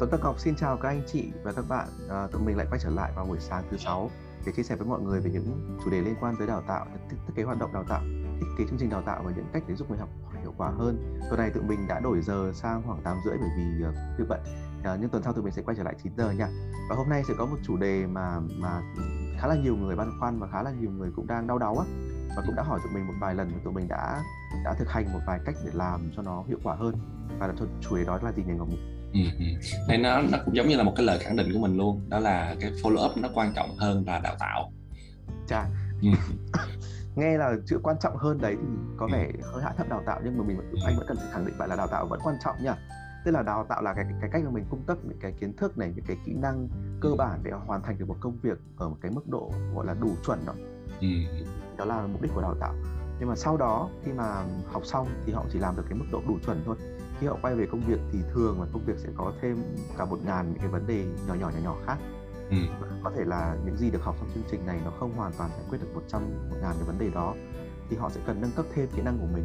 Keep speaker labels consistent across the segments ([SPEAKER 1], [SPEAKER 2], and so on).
[SPEAKER 1] Tuấn Tân Ngọc xin chào các anh chị và các bạn. À, tụi mình lại quay trở lại vào buổi sáng thứ sáu để chia sẻ với mọi người về những chủ đề liên quan tới đào tạo, thiết, kế hoạt động đào tạo, thiết kế chương trình đào tạo và những cách để giúp người học hiệu quả hơn. Tuần này tụi mình đã đổi giờ sang khoảng 8 rưỡi bởi vì uh, việc bận. À, nhưng tuần sau tụi mình sẽ quay trở lại 9 giờ nha. Và hôm nay sẽ có một chủ đề mà mà khá là nhiều người băn khoăn và khá là nhiều người cũng đang đau đáu á và cũng đã hỏi tụi mình một vài lần và tụi mình đã đã thực hành một vài cách để làm cho nó hiệu quả hơn và chủ đề đó là gì nhỉ Ngọc Nhỉ?
[SPEAKER 2] Ừ, ừ. Nó nó cũng giống như là một cái lời khẳng định của mình luôn đó là cái follow up nó quan trọng hơn là đào tạo.
[SPEAKER 1] Chà. Ừ. nghe là chữ quan trọng hơn đấy thì có ừ. vẻ hơi hạ thấp đào tạo nhưng mà mình vẫn, anh vẫn cần phải khẳng định lại là đào tạo vẫn quan trọng nha tức là đào tạo là cái cái cách mà mình cung cấp những cái kiến thức này những cái kỹ năng cơ ừ. bản để hoàn thành được một công việc ở một cái mức độ gọi là đủ chuẩn đó ừ. đó là mục đích của đào tạo nhưng mà sau đó khi mà học xong thì họ chỉ làm được cái mức độ đủ chuẩn thôi khi họ quay về công việc thì thường là công việc sẽ có thêm cả một ngàn những cái vấn đề nhỏ nhỏ nhỏ nhỏ khác. Ừ. có thể là những gì được học trong chương trình này nó không hoàn toàn giải quyết được một trăm một ngàn cái vấn đề đó thì họ sẽ cần nâng cấp thêm kỹ năng của mình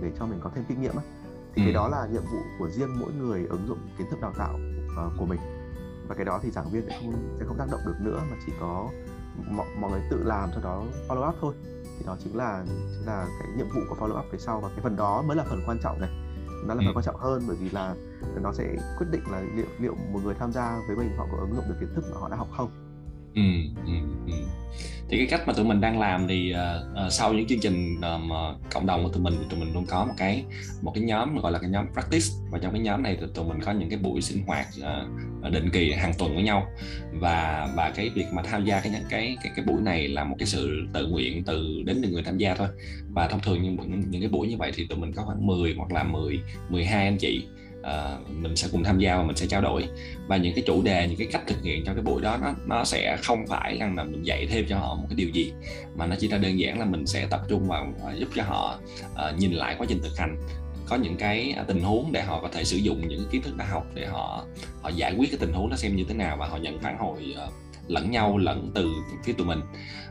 [SPEAKER 1] để cho mình có thêm kinh nghiệm thì ừ. cái đó là nhiệm vụ của riêng mỗi người ứng dụng kiến thức đào tạo uh, của mình. Và cái đó thì giảng viên sẽ không sẽ không tác động được nữa mà chỉ có mọi, mọi người tự làm cho đó follow up thôi. Thì đó chính là chính là cái nhiệm vụ của follow up về sau và cái phần đó mới là phần quan trọng này nó là ừ. phần quan trọng hơn bởi vì là nó sẽ quyết định là liệu liệu một người tham gia với mình họ có ứng dụng được kiến thức mà họ đã học không
[SPEAKER 2] ừ, ừ, ừ. thì cái cách mà tụi mình đang làm thì uh, uh, sau những chương trình uh, cộng đồng của tụi mình thì tụi mình luôn có một cái một cái nhóm gọi là cái nhóm practice. Và trong cái nhóm này thì tụi mình có những cái buổi sinh hoạt uh, định kỳ hàng tuần với nhau. Và và cái việc mà tham gia cái cái cái cái buổi này là một cái sự tự nguyện từ đến từ người tham gia thôi. Và thông thường những những cái buổi như vậy thì tụi mình có khoảng 10 hoặc là 10 12 anh chị uh, mình sẽ cùng tham gia và mình sẽ trao đổi. Và những cái chủ đề những cái cách thực hiện trong cái buổi đó nó nó sẽ không phải là mình dạy thêm cho họ một cái điều gì mà nó chỉ là đơn giản là mình sẽ tập trung vào uh, giúp cho họ uh, nhìn lại quá trình thực hành. Có những cái tình huống để họ có thể sử dụng những kiến thức đã học để họ họ giải quyết cái tình huống nó xem như thế nào và họ nhận phản hồi uh, lẫn nhau lẫn từ phía tụi mình.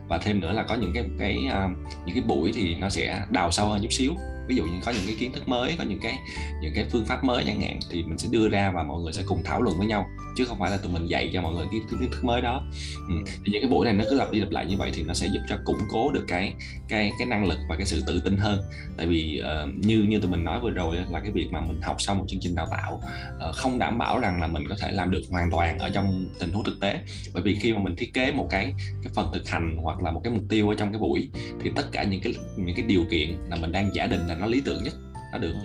[SPEAKER 2] Và thêm nữa là có những cái cái uh, những cái buổi thì nó sẽ đào sâu hơn chút xíu ví dụ như có những cái kiến thức mới có những cái những cái phương pháp mới chẳng hạn thì mình sẽ đưa ra và mọi người sẽ cùng thảo luận với nhau chứ không phải là tụi mình dạy cho mọi người cái kiến thức mới đó. Ừ. thì những cái buổi này nó cứ lặp đi lặp lại như vậy thì nó sẽ giúp cho củng cố được cái cái cái năng lực và cái sự tự tin hơn. Tại vì uh, như như tụi mình nói vừa rồi là cái việc mà mình học xong một chương trình đào tạo uh, không đảm bảo rằng là mình có thể làm được hoàn toàn ở trong tình huống thực tế. Bởi vì khi mà mình thiết kế một cái cái phần thực hành hoặc là một cái mục tiêu ở trong cái buổi thì tất cả những cái những cái điều kiện là mình đang giả định là nó lý tưởng nhất nó được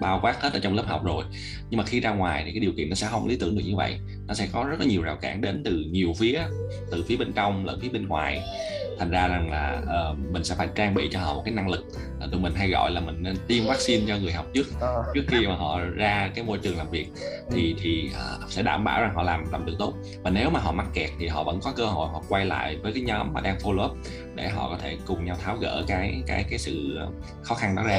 [SPEAKER 2] bao quát hết ở trong lớp học rồi. Nhưng mà khi ra ngoài thì cái điều kiện nó sẽ không lý tưởng được như vậy. Nó sẽ có rất là nhiều rào cản đến từ nhiều phía từ phía bên trong lẫn phía bên ngoài. Thành ra rằng là uh, mình sẽ phải trang bị cho họ một cái năng lực uh, tụi mình hay gọi là mình nên tiêm vaccine cho người học trước ờ. trước khi mà họ ra cái môi trường làm việc. Thì thì uh, sẽ đảm bảo rằng họ làm làm được tốt. Và nếu mà họ mắc kẹt thì họ vẫn có cơ hội họ quay lại với cái nhóm mà đang follow up để họ có thể cùng nhau tháo gỡ cái cái cái sự khó khăn đó ra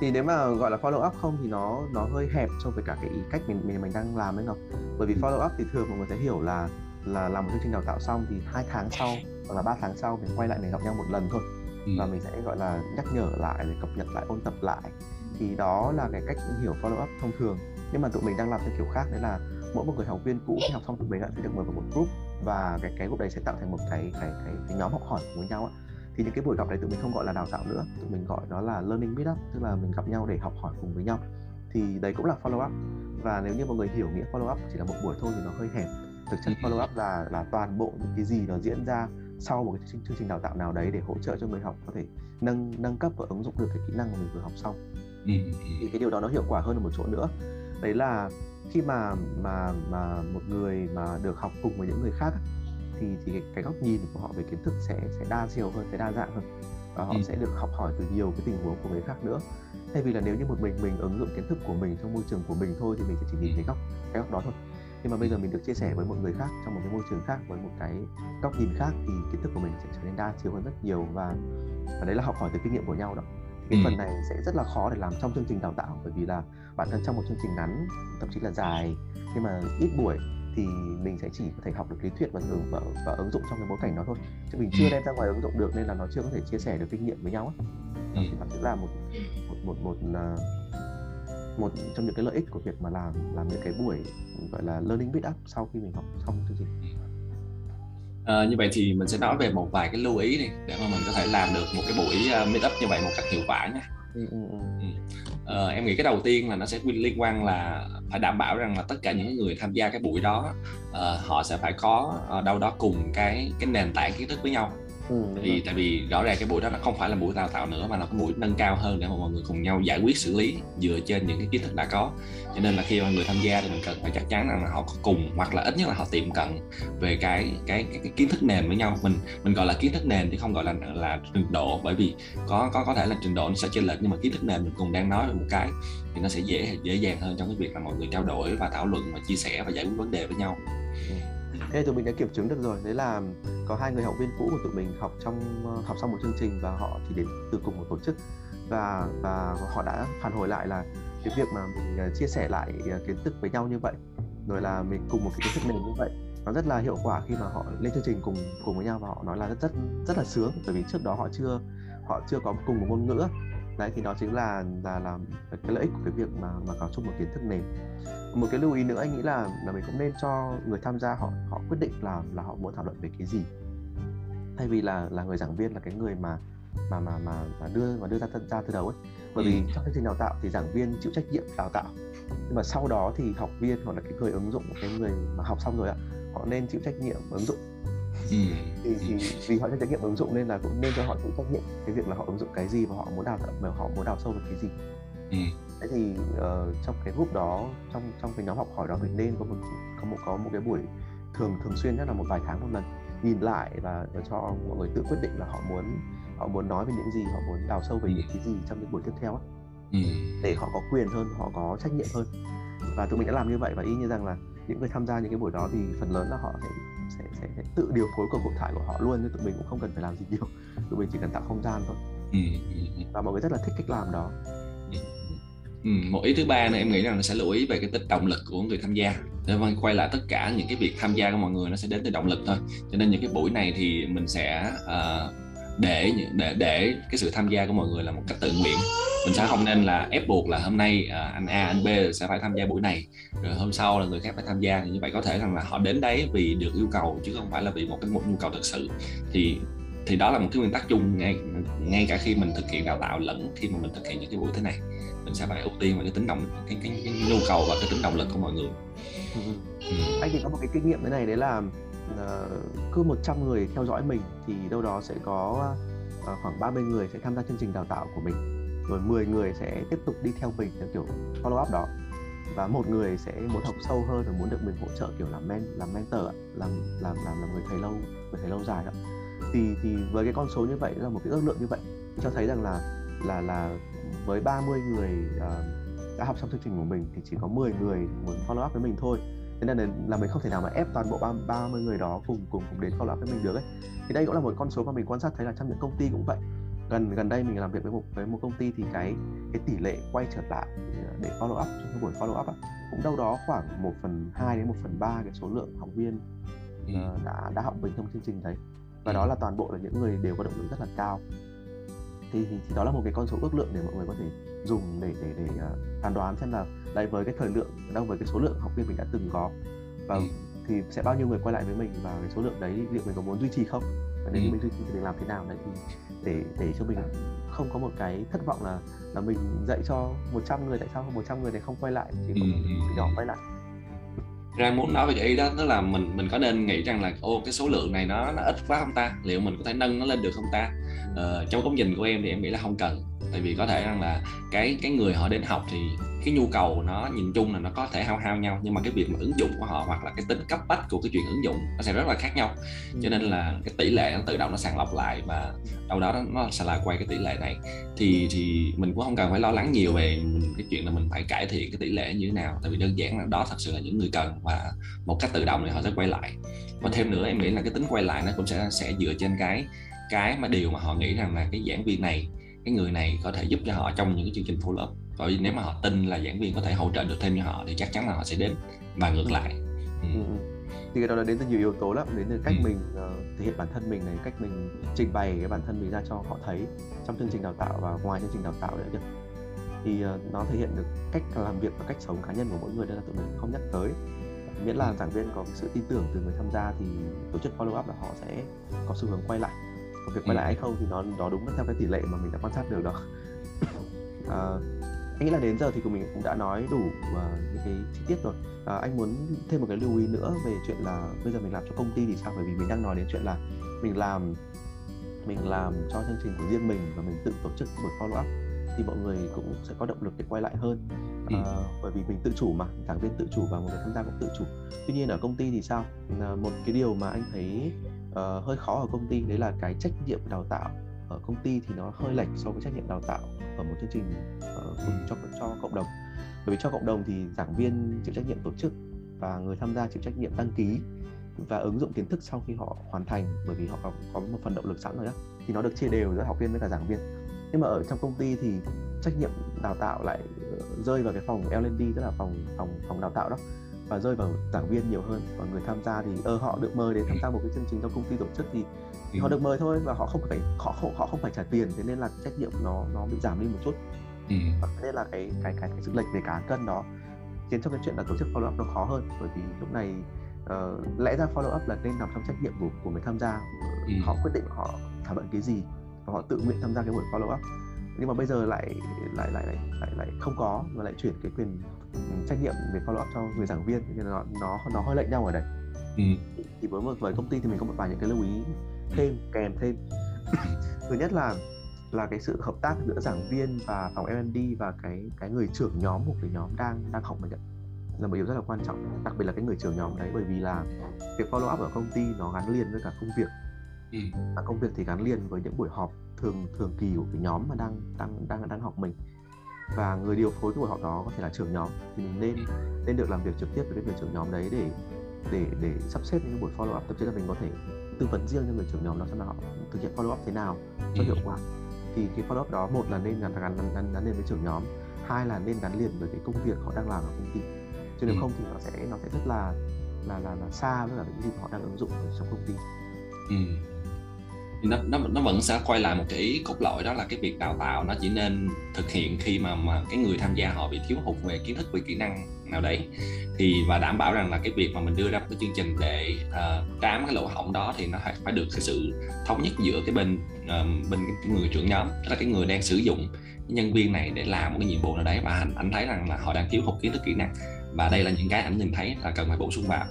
[SPEAKER 1] thì nếu mà gọi là follow up không thì nó nó hơi hẹp so với cả cái cách mình mình mình đang làm đấy ngọc. Bởi vì follow up thì thường mọi người sẽ hiểu là là làm một chương trình đào tạo xong thì hai tháng sau hoặc là ba tháng sau mình quay lại mình gặp nhau một lần thôi. Ừ. và mình sẽ gọi là nhắc nhở lại để cập nhật lại ôn tập lại. Thì đó là cái cách hiểu follow up thông thường. Nhưng mà tụi mình đang làm theo kiểu khác đấy là mỗi một người học viên cũ khi học xong tụi mình sẽ được mời vào một group và cái cái group đấy sẽ tạo thành một cái cái cái, cái nhóm học hỏi với nhau á thì những cái buổi gặp đấy tụi mình không gọi là đào tạo nữa tụi mình gọi nó là learning meetup tức là mình gặp nhau để học hỏi cùng với nhau. Thì đấy cũng là follow up. Và nếu như mọi người hiểu nghĩa follow up chỉ là một buổi thôi thì nó hơi hẹp. Thực chất follow up là là toàn bộ những cái gì nó diễn ra sau một cái chương, chương trình đào tạo nào đấy để hỗ trợ cho người học có thể nâng nâng cấp và ứng dụng được cái kỹ năng mà mình vừa học xong. Ừ, ừ. thì cái điều đó nó hiệu quả hơn ở một chỗ nữa. Đấy là khi mà mà mà một người mà được học cùng với những người khác thì thì cái, cái góc nhìn của họ về kiến thức sẽ sẽ đa chiều hơn sẽ đa dạng hơn. Và họ ừ. sẽ được học hỏi từ nhiều cái tình huống của người khác nữa. Thay vì là nếu như một mình mình ứng dụng kiến thức của mình trong môi trường của mình thôi thì mình sẽ chỉ nhìn thấy góc cái góc đó thôi. Nhưng mà bây giờ mình được chia sẻ với một người khác trong một cái môi trường khác với một cái góc nhìn khác thì kiến thức của mình sẽ trở nên đa chiều hơn rất nhiều và và đấy là học hỏi từ kinh nghiệm của nhau đó. Cái ừ. phần này sẽ rất là khó để làm trong chương trình đào tạo bởi vì là bản thân trong một chương trình ngắn thậm chí là dài nhưng mà ít buổi thì mình sẽ chỉ có thể học được lý thuyết và thường và, và ứng dụng trong cái bối cảnh đó thôi chứ mình chưa đem ra ngoài ứng dụng được nên là nó chưa có thể chia sẻ được kinh nghiệm với nhau á ừ. thì nó sẽ là một một một một, uh, một trong những cái lợi ích của việc mà làm làm những cái buổi gọi là learning meet up sau khi mình học xong chương trình
[SPEAKER 2] À, như vậy thì mình sẽ nói về một vài cái lưu ý đi để mà mình có thể làm được một cái buổi uh, meet up như vậy một cách hiệu quả nhé. Ừ, ừ, ừ. Ừ. Em nghĩ cái đầu tiên là nó sẽ liên quan là phải đảm bảo rằng là tất cả những người tham gia cái buổi đó uh, họ sẽ phải có uh, đâu đó cùng cái cái nền tảng kiến thức với nhau Ừ, thì tại vì rõ ràng cái buổi đó nó không phải là buổi đào tạo nữa mà là cái buổi nâng cao hơn để mà mọi người cùng nhau giải quyết xử lý dựa trên những cái kiến thức đã có. Cho nên là khi mọi người tham gia thì mình cần phải chắc chắn rằng là họ có cùng hoặc là ít nhất là họ tiệm cận về cái cái cái, cái kiến thức nền với nhau. Mình mình gọi là kiến thức nền thì không gọi là là trình độ. Bởi vì có có có thể là trình độ nó sẽ chênh lệch nhưng mà kiến thức nền mình cùng đang nói về một cái thì nó sẽ dễ dễ dàng hơn trong cái việc là mọi người trao đổi và thảo luận và chia sẻ và giải quyết vấn đề với nhau
[SPEAKER 1] thế tụi mình đã kiểm chứng được rồi. Đấy là có hai người học viên cũ của tụi mình học trong ờ, học xong một chương trình và họ thì đến từ cùng một tổ chức. Và và họ đã phản hồi lại là cái việc mà mình ờ, chia sẻ lại ờ, kiến thức với nhau như vậy, rồi là mình cùng một cái kiến thức nền như vậy. Nó rất là hiệu quả khi mà họ lên chương trình cùng cùng với nhau và họ nói là rất rất rất là sướng. Bởi vì trước đó họ chưa họ chưa có cùng một ngôn ngữ đấy thì đó chính là là là cái lợi ích của cái việc mà mà có chung một kiến thức nền. Một cái lưu ý nữa anh nghĩ là là mình cũng nên cho người tham gia họ họ quyết định là là họ muốn thảo luận về cái gì. Thay vì là là người giảng viên là cái người mà mà mà mà, mà đưa mà đưa ra ra từ đầu ấy. Bởi vì ừ. trong chương trình đào tạo thì giảng viên chịu trách nhiệm đào tạo. Nhưng mà sau đó thì học viên hoặc là cái người ứng dụng cái người mà học xong rồi ạ họ nên chịu trách nhiệm ứng dụng ừ. thì, thì vì họ chịu trách nhiệm ứng dụng nên là cũng nên cho họ chịu trách nhiệm cái việc là họ ứng dụng cái gì và họ muốn đào tạo họ muốn đào sâu về cái gì ừ thế thì uh, trong cái group đó trong trong cái nhóm học hỏi đó mình nên có một có một có một cái buổi thường thường xuyên nhất là một vài tháng một lần nhìn lại và, và cho mọi người tự quyết định là họ muốn họ muốn nói về những gì họ muốn đào sâu về ừ. những cái gì trong những buổi tiếp theo ấy. Ừ. để họ có quyền hơn họ có trách nhiệm hơn và tụi mình đã làm như vậy và y như rằng là những người tham gia những cái buổi đó thì phần lớn là họ sẽ sẽ, sẽ, sẽ tự điều phối cuộc hội thoại của họ luôn nên tụi mình cũng không cần phải làm gì nhiều. Tụi mình chỉ cần tạo không gian thôi. Ừ. và mọi người rất là thích cách làm đó.
[SPEAKER 2] Ừ, một ý thứ ba này em nghĩ rằng nó sẽ lưu ý về cái tính động lực của người tham gia. Để mà quay lại tất cả những cái việc tham gia của mọi người nó sẽ đến từ động lực thôi. Cho nên những cái buổi này thì mình sẽ uh, để để để cái sự tham gia của mọi người là một cách tự nguyện. Mình sẽ không nên là ép buộc là hôm nay uh, anh A anh B sẽ phải tham gia buổi này rồi hôm sau là người khác phải tham gia. Thì như vậy có thể rằng là họ đến đấy vì được yêu cầu chứ không phải là vì một cái một nhu cầu thực sự. Thì thì đó là một cái nguyên tắc chung ngay ngay cả khi mình thực hiện đào tạo lẫn khi mà mình thực hiện những cái buổi thế này. Mình sẽ phải ưu tiên vào cái tính động cái, cái, cái, nhu cầu và cái tính động lực của mọi người.
[SPEAKER 1] Ừ. Ừ. anh thì có một cái kinh nghiệm thế này đấy là Ờ, cứ 100 người theo dõi mình thì đâu đó sẽ có ờ, khoảng 30 người sẽ tham gia chương trình đào tạo của mình. Rồi 10 người sẽ tiếp tục đi theo mình theo kiểu follow up đó. Và một người sẽ muốn học sâu hơn và muốn được mình hỗ trợ kiểu làm men làm mentor làm làm làm làm người thầy lâu người thầy lâu dài đó. Thì thì với cái con số như vậy là một cái ước lượng như vậy cho thấy rằng là là là với 30 người uh, đã học xong chương trình của mình thì chỉ có 10 người muốn follow up với mình thôi thế nên là, mình không thể nào mà ép toàn bộ 30 người đó cùng cùng cùng đến follow up với mình được ấy. Thì đây cũng là một con số mà mình quan sát thấy là trong những công ty cũng vậy. Gần gần đây mình làm việc với một với một công ty thì cái cái tỷ lệ quay trở lại để follow up trong cái buổi follow up cũng đâu đó khoảng 1 phần 2 đến 1 phần 3 cái số lượng học viên uh, đã đã học mình trong chương trình đấy. Và đó là toàn bộ là những người đều có động lực rất là cao. Thì, thì, thì đó là một cái con số ước lượng để mọi người có thể dùng để để để uh, phán đoán xem là đây với cái thời lượng đâu với cái số lượng học viên mình đã từng có và ừ. thì sẽ bao nhiêu người quay lại với mình và cái số lượng đấy liệu mình có muốn duy trì không và nếu ừ. mình duy trì thì mình làm thế nào đấy thì để để cho mình không có một cái thất vọng là là mình dạy cho 100 người tại sao 100 người này không quay lại chỉ có ừ. ừ nhỏ ừ. quay lại
[SPEAKER 2] ra muốn nói về cái ý đó tức là mình mình có nên nghĩ rằng là ô cái số lượng này nó nó ít quá không ta liệu mình có thể nâng nó lên được không ta ờ, trong góc nhìn của em thì em nghĩ là không cần. Tại vì có thể rằng là cái cái người họ đến học thì cái nhu cầu nó nhìn chung là nó có thể hao hao nhau nhưng mà cái việc mà ứng dụng của họ hoặc là cái tính cấp bách của cái chuyện ứng dụng nó sẽ rất là khác nhau. Cho nên là cái tỷ lệ nó tự động nó sàng lọc lại và đâu đó nó sẽ là quay cái tỷ lệ này. Thì thì mình cũng không cần phải lo lắng nhiều về cái chuyện là mình phải cải thiện cái tỷ lệ như thế nào. Tại vì đơn giản là đó thật sự là những người cần và một cách tự động thì họ sẽ quay lại. Và thêm nữa em nghĩ là cái tính quay lại nó cũng sẽ sẽ dựa trên cái cái mà điều mà họ nghĩ rằng là cái giảng viên này cái người này có thể giúp cho họ trong những cái chương trình follow up bởi vì nếu mà họ tin là giảng viên có thể hỗ trợ được thêm cho họ thì chắc chắn là họ sẽ đến và ngược lại
[SPEAKER 1] ừ. Ừ. ừ. thì cái đó là đến từ nhiều yếu tố lắm đến từ cách ừ. mình uh, thể hiện bản thân mình này cách mình trình bày cái bản thân mình ra cho họ thấy trong chương trình đào tạo và ngoài chương trình đào tạo nữa chứ thì uh, nó thể hiện được cách làm việc và cách sống cá nhân của mỗi người đây là tụi mình không nhắc tới miễn là giảng viên có sự tin tưởng từ người tham gia thì tổ chức follow up là họ sẽ có xu hướng quay lại việc quay lại hay không thì nó nó đúng theo cái tỷ lệ mà mình đã quan sát được đó. À, anh nghĩ là đến giờ thì của mình cũng đã nói đủ uh, những cái chi tiết rồi. À, anh muốn thêm một cái lưu ý nữa về chuyện là bây giờ mình làm cho công ty thì sao? Bởi vì mình đang nói đến chuyện là mình làm mình làm cho chương trình của riêng mình và mình tự tổ chức buổi follow up thì mọi người cũng sẽ có động lực để quay lại hơn. Ừ. à, bởi vì mình tự chủ mà giảng viên tự chủ và một người tham gia cũng tự chủ. Tuy nhiên ở công ty thì sao? À, một cái điều mà anh thấy uh, hơi khó ở công ty đấy là cái trách nhiệm đào tạo. Ở công ty thì nó hơi lệch so với trách nhiệm đào tạo ở một chương trình uh, cho cho cộng đồng. Bởi vì cho cộng đồng thì giảng viên chịu trách nhiệm tổ chức và người tham gia chịu trách nhiệm đăng ký và ứng dụng kiến thức sau khi họ hoàn thành bởi vì họ có, có một phần động lực sẵn rồi đó thì nó được chia đều giữa học viên với cả giảng viên. Nhưng mà ở trong công ty thì trách nhiệm đào tạo lại ờ, rơi vào cái phòng L&D tức là phòng phòng phòng đào tạo đó và rơi vào giảng viên nhiều hơn và người tham gia thì ơ họ được mời đến tham gia một cái chương trình do công ty tổ chức thì, thì họ ừ. được mời thôi và họ không phải họ không họ không phải trả tiền thế nên là trách nhiệm nó nó bị giảm đi một chút ừ. và nên là cái cái cái, cái sự lệch về cá cân đó khiến cho cái chuyện là tổ chức follow up nó khó hơn bởi vì lúc này uh, lẽ ra follow up là nên nằm trong trách nhiệm của của người tham gia ừ. họ quyết định họ thảo luận cái gì và họ tự nguyện tham gia cái buổi follow up nhưng mà bây giờ lại lại lại lại lại, lại không có và lại chuyển cái quyền trách nhiệm về follow up cho người giảng viên nên nó nó nó hơi lệch nhau ở đây. Ừ. thì với một với công ty thì mình có một vài những cái lưu ý thêm kèm thêm. Thứ nhất là là cái sự hợp tác giữa giảng viên và phòng L&D và cái cái người trưởng nhóm của cái nhóm đang đang học mình là một điều rất là quan trọng đặc biệt là cái người trưởng nhóm đấy bởi vì là việc follow up ở công ty nó gắn liền với cả công việc. Ừ. và công việc thì gắn liền với những buổi họp thường thường kỳ của cái nhóm mà đang đang đang đang học mình và người điều phối cái buổi họp đó có thể là trưởng nhóm. Thì mình nên nên được làm việc trực tiếp với cái người trưởng nhóm đấy để để để sắp xếp những buổi follow up thậm chí là mình có thể tư vấn riêng cho người trưởng nhóm đó xem là họ thực hiện follow up thế nào cho hiệu quả. Thì cái follow up đó một là nên gắn gắn gắn, gắn liền với trưởng nhóm hai là nên gắn liền với cái công việc họ đang làm ở công ty. Chứ nếu không thì nó sẽ nó sẽ rất là là là, là xa với cả những gì họ đang ứng dụng trong công ty. Ừ
[SPEAKER 2] thì nó nó nó vẫn sẽ quay lại một cái ý cốt lõi đó là cái việc đào tạo. Nó chỉ nên thực hiện khi mà mà cái người tham gia họ bị thiếu hụt về kiến thức về kỹ năng nào đấy. Thì và đảm bảo rằng là cái việc mà mình đưa ra một cái chương trình để uh, trám cái lỗ hổng đó thì nó phải phải được cái sự thống nhất giữa cái bên uh, bên cái người trưởng nhóm tức là cái người đang sử dụng nhân viên này để làm một cái nhiệm vụ nào đấy. Và anh, anh thấy rằng là họ đang thiếu hụt kiến thức kỹ năng. Và đây là những cái anh nhìn thấy là cần phải bổ sung vào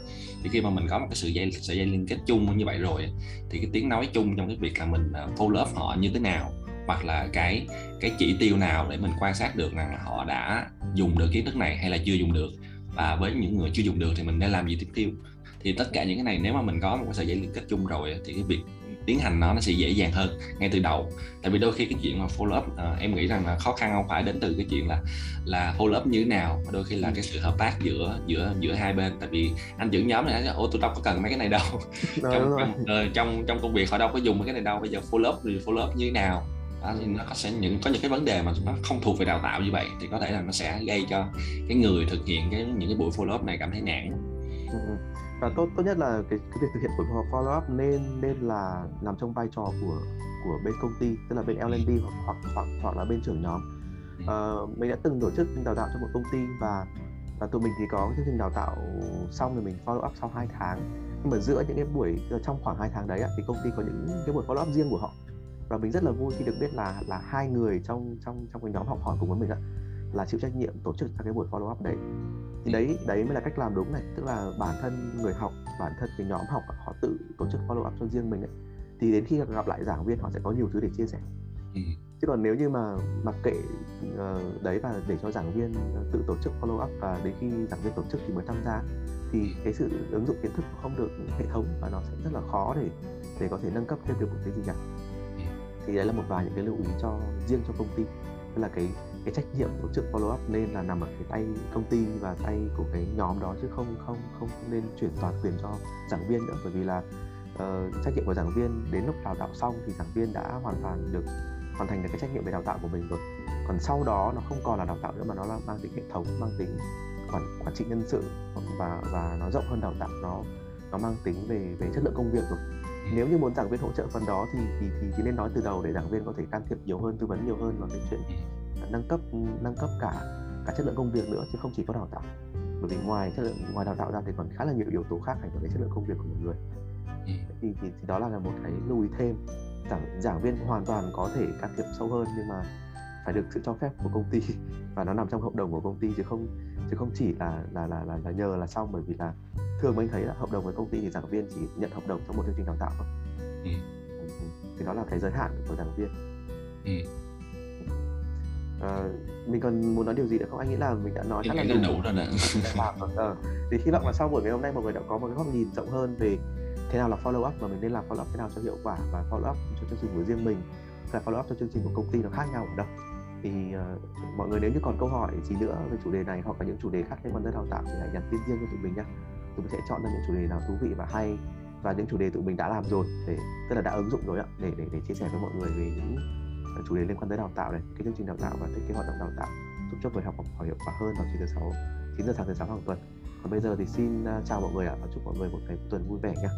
[SPEAKER 2] thì khi mà mình có một cái sự dây sợi dây liên kết chung như vậy rồi thì cái tiếng nói chung trong cái việc là mình ờ, follow up họ như thế nào, hoặc là cái cái chỉ tiêu nào để mình quan sát được rằng là họ đã dùng được kiến thức này hay là chưa dùng được. Và với những người chưa dùng được thì mình nên làm gì tiếp theo? Thì tất cả những cái này nếu mà mình có một cái sợi dây liên kết chung rồi thì cái việc tiến hành nó nó sẽ dễ dàng hơn ngay từ đầu. Tại vì đôi khi cái chuyện mà follow up uh, em nghĩ rằng là khó khăn không phải đến từ cái chuyện là là follow up như thế nào mà đôi khi là cái sự hợp tác giữa giữa giữa hai bên. Tại vì anh trưởng nhóm này ô tôi đâu có cần mấy cái này đâu? Trong, trong, uh, trong trong công việc họ đâu có dùng mấy cái này đâu bây giờ follow up thì follow up như thế nào? Đó, thì nó sẽ những có những cái vấn đề mà nó không thuộc về đào tạo như vậy thì có thể là nó sẽ gây cho cái người thực hiện cái những cái buổi follow up này cảm thấy nản.
[SPEAKER 1] ừ, ừ và tốt tốt nhất là cái, cái việc thực hiện của follow up nên nên là nằm trong vai trò của của bên công ty tức là bên L&D hoặc hoặc hoặc hoặc là bên trưởng nhóm. À, mình đã từng tổ chức đào tạo cho một công ty và và tụi mình thì có chương trình đào tạo xong rồi mình follow up sau 2 tháng. Nhưng mà giữa những cái buổi ờ, trong khoảng 2 tháng đấy thì công ty có những cái buổi follow up riêng của họ. Và mình rất là vui khi được biết là là hai người trong trong trong cái nhóm học hỏi cùng với mình ạ là chịu trách nhiệm tổ chức các cái buổi follow up đấy thì đấy đấy mới là cách làm đúng này. Tức là bản thân người học bản thân cái nhóm học họ tự tổ chức follow up cho riêng mình ấy. Thì đến khi gặp lại giảng viên họ sẽ có nhiều thứ để chia sẻ. Ừ. chứ còn nếu như mà mặc kệ uh, đấy và để cho giảng viên tự tổ chức follow up và đến khi giảng viên tổ chức thì mới tham gia thì cái sự ứng dụng kiến thức không được hệ thống và nó sẽ rất là khó để để có thể nâng cấp thêm được một cái gì cả. Ừ. thì đấy là một vài những cái lưu ý cho riêng cho công ty. Tức là cái cái trách nhiệm tổ chức follow up nên là nằm ở cái tay công ty và tay của cái nhóm đó chứ không không không nên chuyển toàn quyền cho giảng viên nữa. Bởi vì là uh, trách nhiệm của giảng viên đến lúc đào tạo xong thì giảng viên đã hoàn toàn được hoàn thành được cái trách nhiệm về đào tạo của mình rồi. Còn sau đó nó không còn là đào tạo nữa mà nó là mang tính hệ thống mang tính quản quản trị nhân sự và và nó rộng hơn đào tạo. Nó nó mang tính về về chất lượng công việc rồi. Nếu như muốn giảng viên hỗ trợ phần đó thì thì thì, thì nên nói từ đầu để giảng viên có thể can thiệp nhiều hơn tư vấn nhiều hơn vào cái chuyện nâng cấp nâng cấp cả cả chất lượng công việc nữa chứ không chỉ có đào tạo bởi vì ngoài chất lượng ngoài đào tạo ra thì còn khá là nhiều yếu tố khác ảnh hưởng đến chất lượng công việc của một người ừ. thì, thì, thì đó là một cái lưu ý thêm giảng giảng viên hoàn toàn có thể can thiệp sâu hơn nhưng mà phải được sự cho phép của công ty và nó nằm trong hợp đồng của công ty chứ không chứ không chỉ là là là là, là nhờ là xong bởi vì là thường mình thấy là hợp đồng với công ty thì giảng viên chỉ nhận hợp đồng trong một chương trình đào tạo thôi ừ. ừ, ừ. thì đó là cái giới hạn của giảng viên ừ. À, mình còn muốn nói điều gì nữa không? Anh nghĩ là mình đã nói
[SPEAKER 2] khá là đủ rồi nè.
[SPEAKER 1] ờ, thì hy vọng là sau buổi ngày hôm nay mọi người đã có một cái góc nhìn rộng hơn về thế nào là follow up và mình nên làm follow up thế nào cho hiệu quả và follow up cho chương trình của riêng mình và follow up cho chương trình của công ty nó khác nhau ở đâu. Thì uh, mọi người nếu như còn câu hỏi gì nữa về chủ đề này hoặc là những chủ đề khác liên quan tới đào tạo thì hãy nhắn tin riêng cho tụi mình nhé tụi mình sẽ chọn ra những chủ đề nào thú vị và hay và những chủ đề tụi mình đã làm rồi để tức là đã ứng dụng rồi ạ để để để chia sẻ với mọi người về những chủ đề liên quan tới đào tạo này, cái chương trình đào tạo và cái hoạt động đào tạo giúp cho người học học hiệu quả hơn vào 9 giờ 6 9 giờ sáng thứ sáu hàng tuần. Còn bây giờ thì xin à, chào mọi người ạ và chúc mọi người một ngày tuần vui vẻ nhé